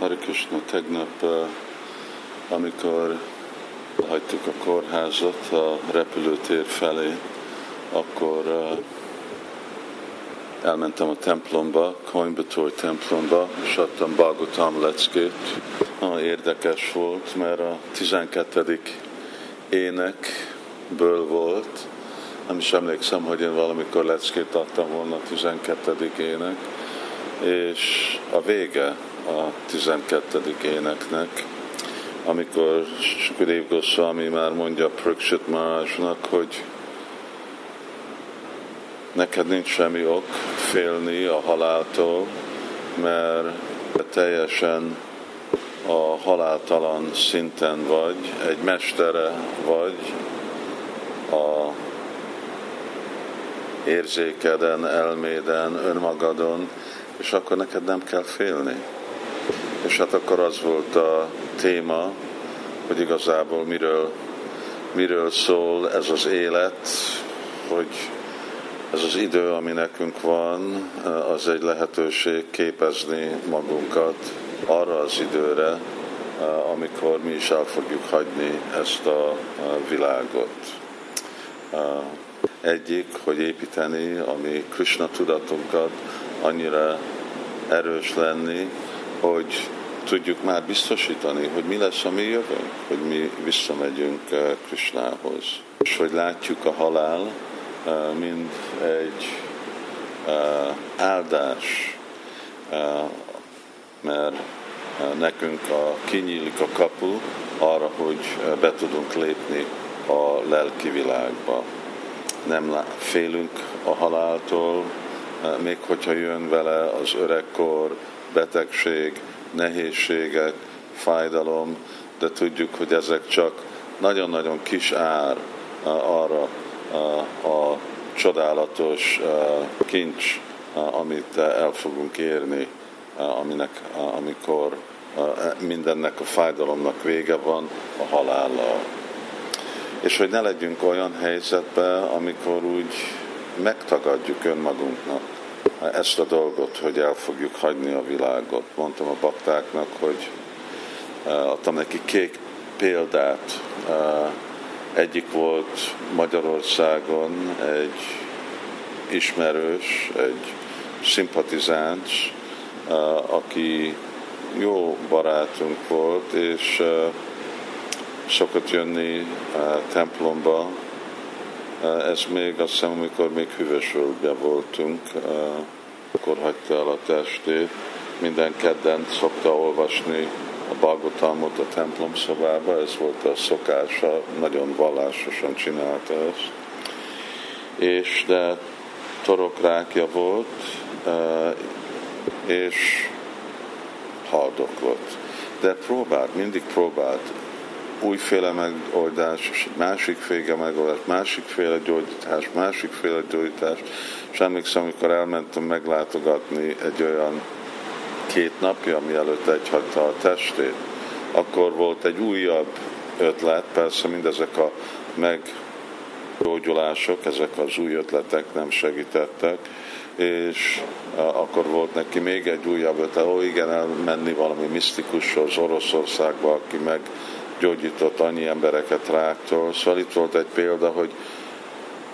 Hare Krishna, tegnap, amikor hagytuk a kórházat a repülőtér felé, akkor elmentem a templomba, Coimbatore templomba, és adtam Bagotam leckét. Érdekes volt, mert a 12. énekből volt, nem is emlékszem, hogy én valamikor leckét adtam volna a 12. ének, és a vége a 12. éneknek, amikor Sukadev Goswami már mondja Prakshit Maharajnak, hogy neked nincs semmi ok félni a haláltól, mert teljesen a haláltalan szinten vagy, egy mestere vagy a érzékeden, elméden, önmagadon, és akkor neked nem kell félni. És hát akkor az volt a téma, hogy igazából miről, miről szól ez az élet, hogy ez az idő, ami nekünk van, az egy lehetőség képezni magunkat arra az időre, amikor mi is el fogjuk hagyni ezt a világot. Egyik, hogy építeni a mi Krishna tudatunkat, annyira erős lenni, hogy tudjuk már biztosítani, hogy mi lesz a mi jövőnk, hogy mi visszamegyünk eh, Krisnához. És hogy látjuk a halál, eh, mint egy eh, áldás, mert nekünk a, kinyílik a kapu arra, hogy be tudunk lépni a lelki világba. Nem félünk a haláltól, még hogyha jön vele az öregkor, betegség, nehézségek, fájdalom, de tudjuk, hogy ezek csak nagyon-nagyon kis ár arra a csodálatos kincs, amit el fogunk érni, aminek, amikor mindennek a fájdalomnak vége van, a halállal. És hogy ne legyünk olyan helyzetben, amikor úgy megtagadjuk önmagunknak ezt a dolgot, hogy el fogjuk hagyni a világot. Mondtam a baktáknak, hogy uh, adtam neki kék példát. Uh, egyik volt Magyarországon egy ismerős, egy szimpatizáns, uh, aki jó barátunk volt, és szokott jönni templomba, ez még azt hiszem, amikor még hűvösvölgyben voltunk, akkor hagyta el a testét. Minden kedden szokta olvasni a Bagotalmot a templom szobába, ez volt a szokása, nagyon vallásosan csinálta ezt. És de torokrákja volt, és haldoklott. De próbált, mindig próbált újféle megoldás, és egy másikféle megoldás, másikféle gyógyítás, másikféle gyógyítás. És emlékszem, amikor elmentem meglátogatni egy olyan két napja, mielőtt egyhagyta a testét, akkor volt egy újabb ötlet, persze mindezek a meggyógyulások, ezek az új ötletek nem segítettek, és akkor volt neki még egy újabb ötlet, ó igen, elmenni valami misztikushoz Oroszországba, aki meg gyógyított annyi embereket ráktól. Szóval itt volt egy példa, hogy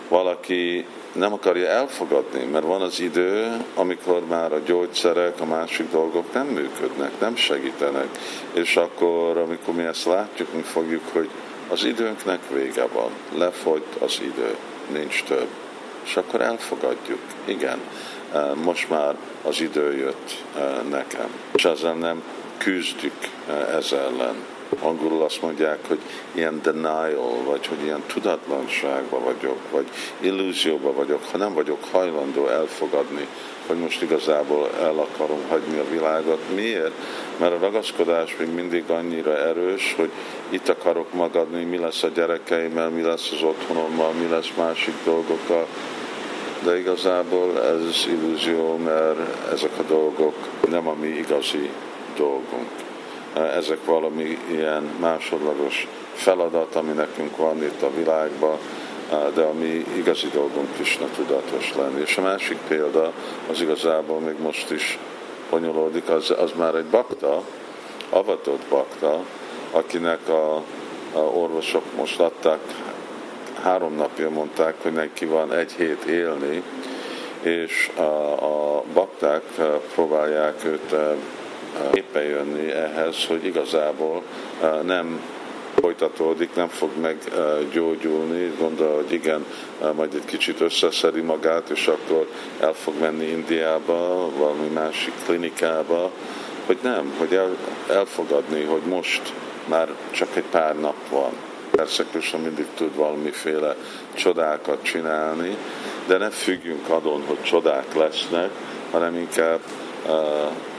valaki nem akarja elfogadni, mert van az idő, amikor már a gyógyszerek, a másik dolgok nem működnek, nem segítenek. És akkor, amikor mi ezt látjuk, mi fogjuk, hogy az időnknek vége van, lefogyt az idő, nincs több. És akkor elfogadjuk, igen, most már az idő jött e, nekem. És ezzel nem küzdjük e, ezzel ellen angolul azt mondják, hogy ilyen denial, vagy hogy ilyen tudatlanságban vagyok, vagy illúzióban vagyok, ha nem vagyok hajlandó elfogadni, hogy most igazából el akarom hagyni a világot. Miért? Mert a ragaszkodás még mindig annyira erős, hogy itt akarok magadni, mi lesz a gyerekeimmel, mi lesz az otthonommal, mi lesz másik dolgokkal. De igazából ez illúzió, mert ezek a dolgok nem a mi igazi dolgunk ezek valami ilyen másodlagos feladat, ami nekünk van itt a világban, de a mi igazi dolgunk Krishna tudatos lenni. És a másik példa, az igazából még most is bonyolódik, az, az már egy bakta, avatott bakta, akinek a, a orvosok most adták, három napja mondták, hogy neki van egy hét élni, és a, a bakták próbálják őt éppen jönni ehhez, hogy igazából nem folytatódik, nem fog meggyógyulni, gondol, hogy igen, majd egy kicsit összeszedi magát, és akkor el fog menni Indiába, valami másik klinikába, hogy nem, hogy el, elfogadni, hogy most már csak egy pár nap van. Persze Krishna mindig tud valamiféle csodákat csinálni, de ne függjünk adon, hogy csodák lesznek, hanem inkább uh,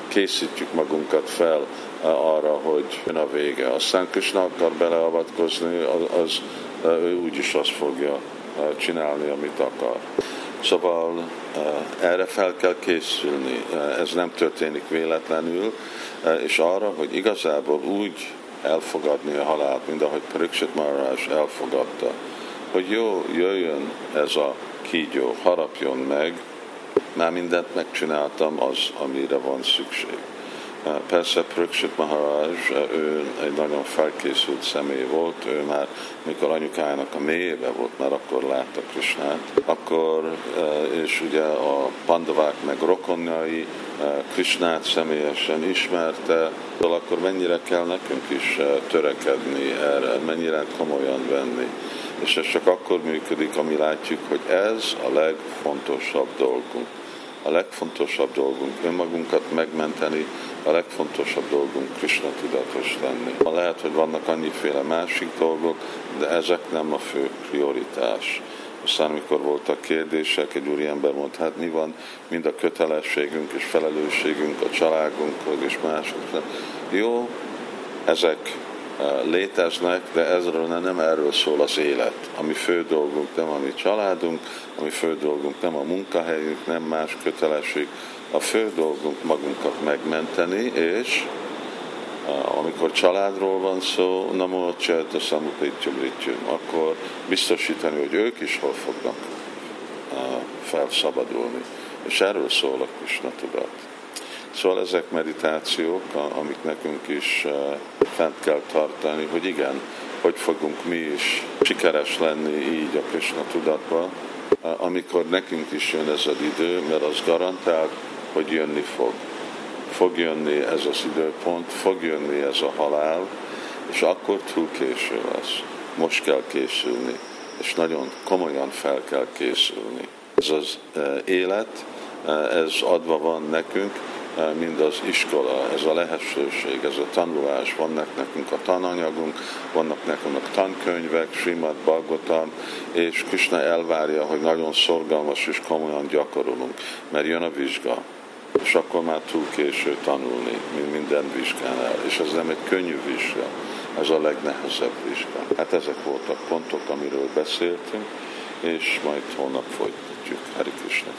készítjük magunkat fel arra, hogy jön a vége. Aztán Krishna akar beleavatkozni, az, az ő úgyis azt fogja csinálni, amit akar. Szóval erre fel kell készülni, ez nem történik véletlenül, és arra, hogy igazából úgy elfogadni a halált, mint ahogy Pariksit Maharaj elfogadta, hogy jó, jöjjön ez a kígyó, harapjon meg, már mindent megcsináltam az, amire van szükség. Persze Pröksit Maharaj, ő egy nagyon felkészült személy volt, ő már mikor anyukájának a mélyébe volt, már akkor látta Krisnát, akkor, és ugye a pandavák meg rokonjai Krisnát személyesen ismerte, akkor mennyire kell nekünk is törekedni erre, mennyire komolyan venni. És ez csak akkor működik, ami látjuk, hogy ez a legfontosabb dolgunk a legfontosabb dolgunk önmagunkat megmenteni, a legfontosabb dolgunk Krishna tudatos lenni. Lehet, hogy vannak annyiféle másik dolgok, de ezek nem a fő prioritás. Aztán, amikor voltak kérdések, egy úriember mondta, hát mi van, mind a kötelességünk és felelősségünk a családunkhoz és másoknak. Jó, ezek léteznek, de ezről nem erről szól az élet. Ami fő dolgunk nem a mi családunk, ami fő dolgunk nem a munkahelyünk, nem más kötelesség. A fő dolgunk magunkat megmenteni, és amikor családról van szó, nem a a samupitjum akkor biztosítani, hogy ők is hol fognak felszabadulni. És erről szól a Krishna tudat. Szóval ezek meditációk, amik nekünk is eh, fent kell tartani, hogy igen, hogy fogunk mi is sikeres lenni így a Krishna tudatban, eh, amikor nekünk is jön ez az idő, mert az garantál, hogy jönni fog. Fog jönni ez az időpont, fog jönni ez a halál, és akkor túl késő lesz. Most kell készülni, és nagyon komolyan fel kell készülni. Ez az eh, élet, ez adva van nekünk, mind az iskola, ez a lehetőség, ez a tanulás, vannak nekünk a tananyagunk, vannak nekünk tankönyvek, Srimad Bhagavatam, és Krishna elvárja, hogy nagyon szorgalmas és komolyan gyakorolunk, mert jön a vizsga, és akkor már túl késő tanulni, mint minden vizsgánál, és ez nem egy könnyű vizsga, ez a legnehezebb vizsga. Hát ezek voltak pontok, amiről beszéltünk, és majd holnap folytatjuk. Krishna.